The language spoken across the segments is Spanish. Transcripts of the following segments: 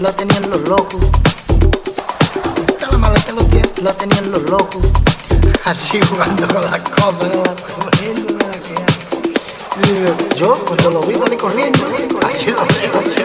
la tenían los locos. Está la los pies la tenían los locos. Así jugando con las cosas, no. Yo, cuando lo vi, salí corriendo, así lo veo.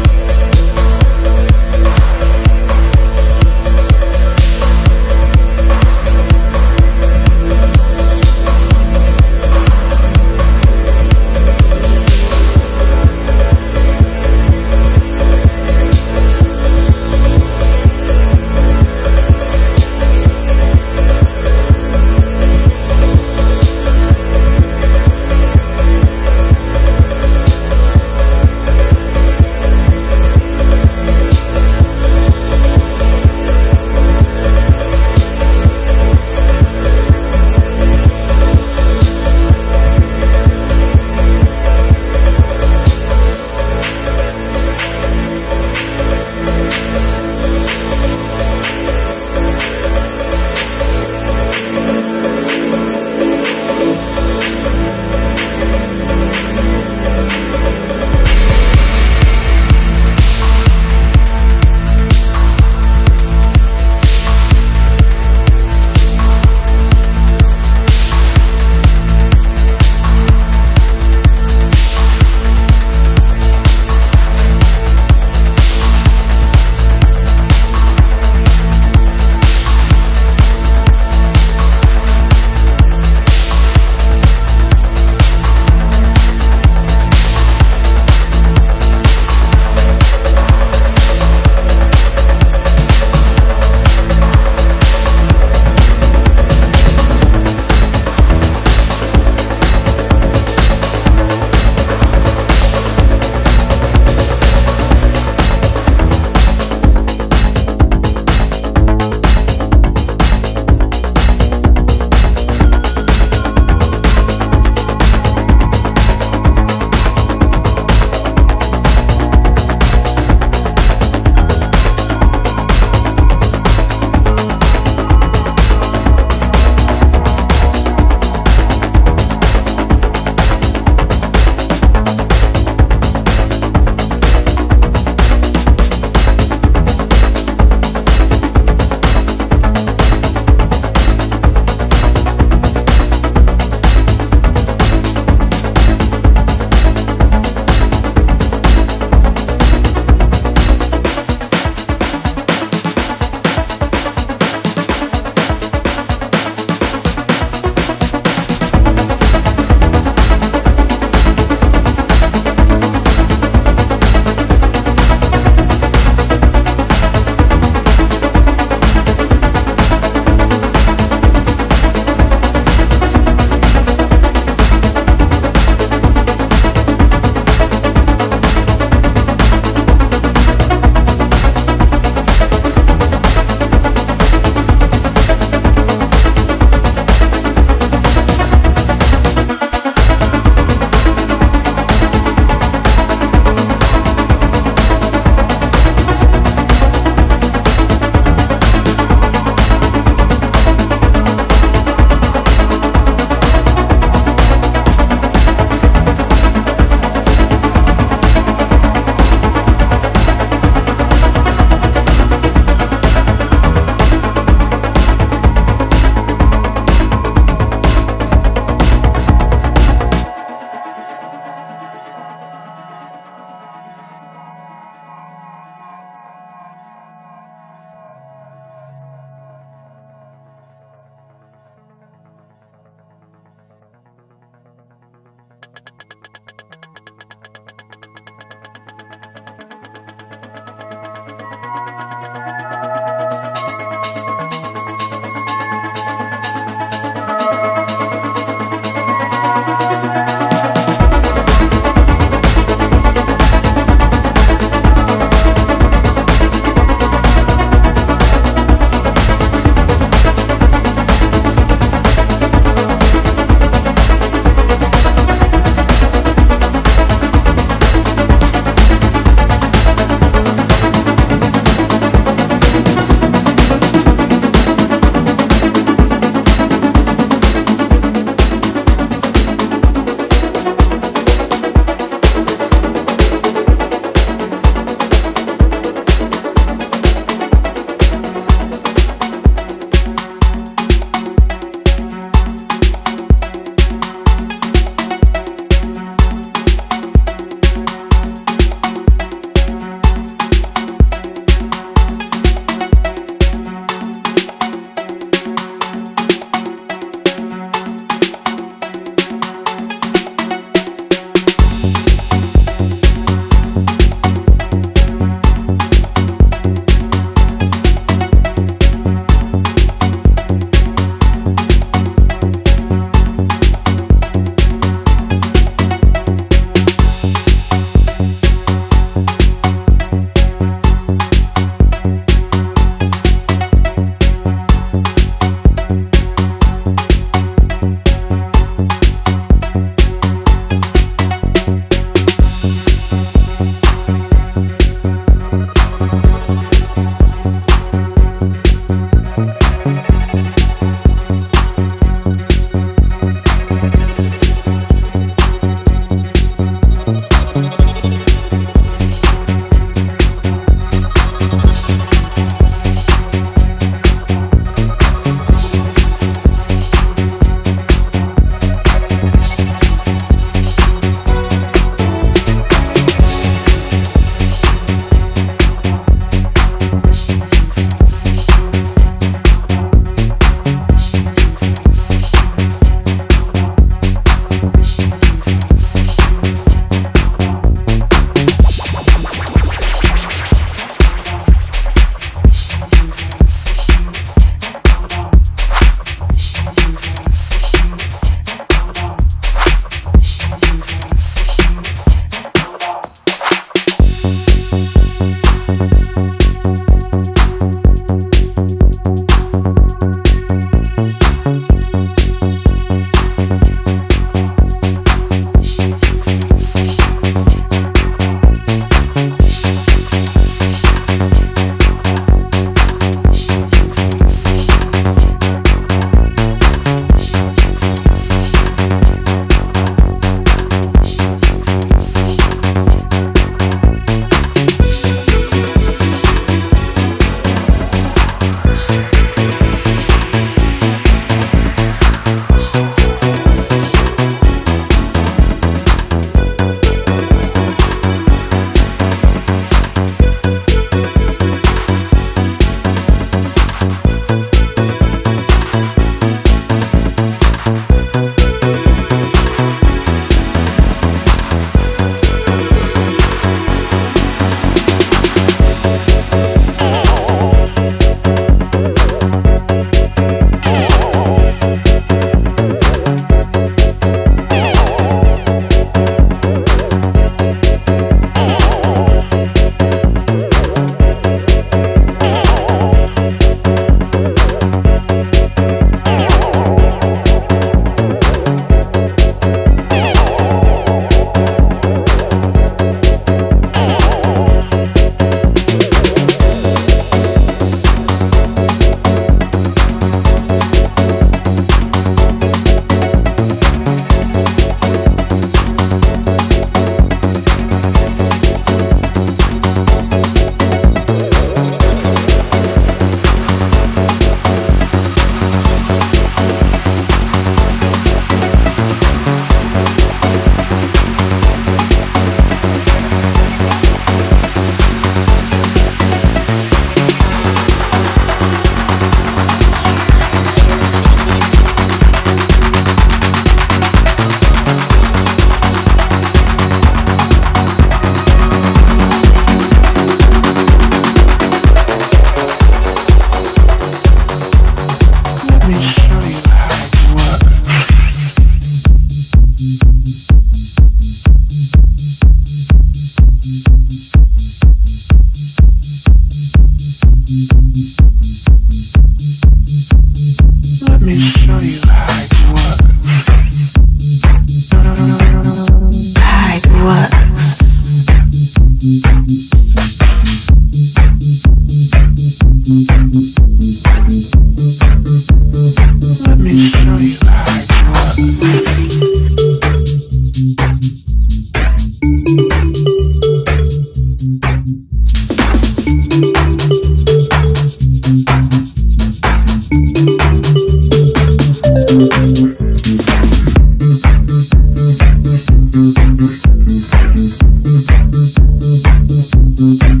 Mm-hmm.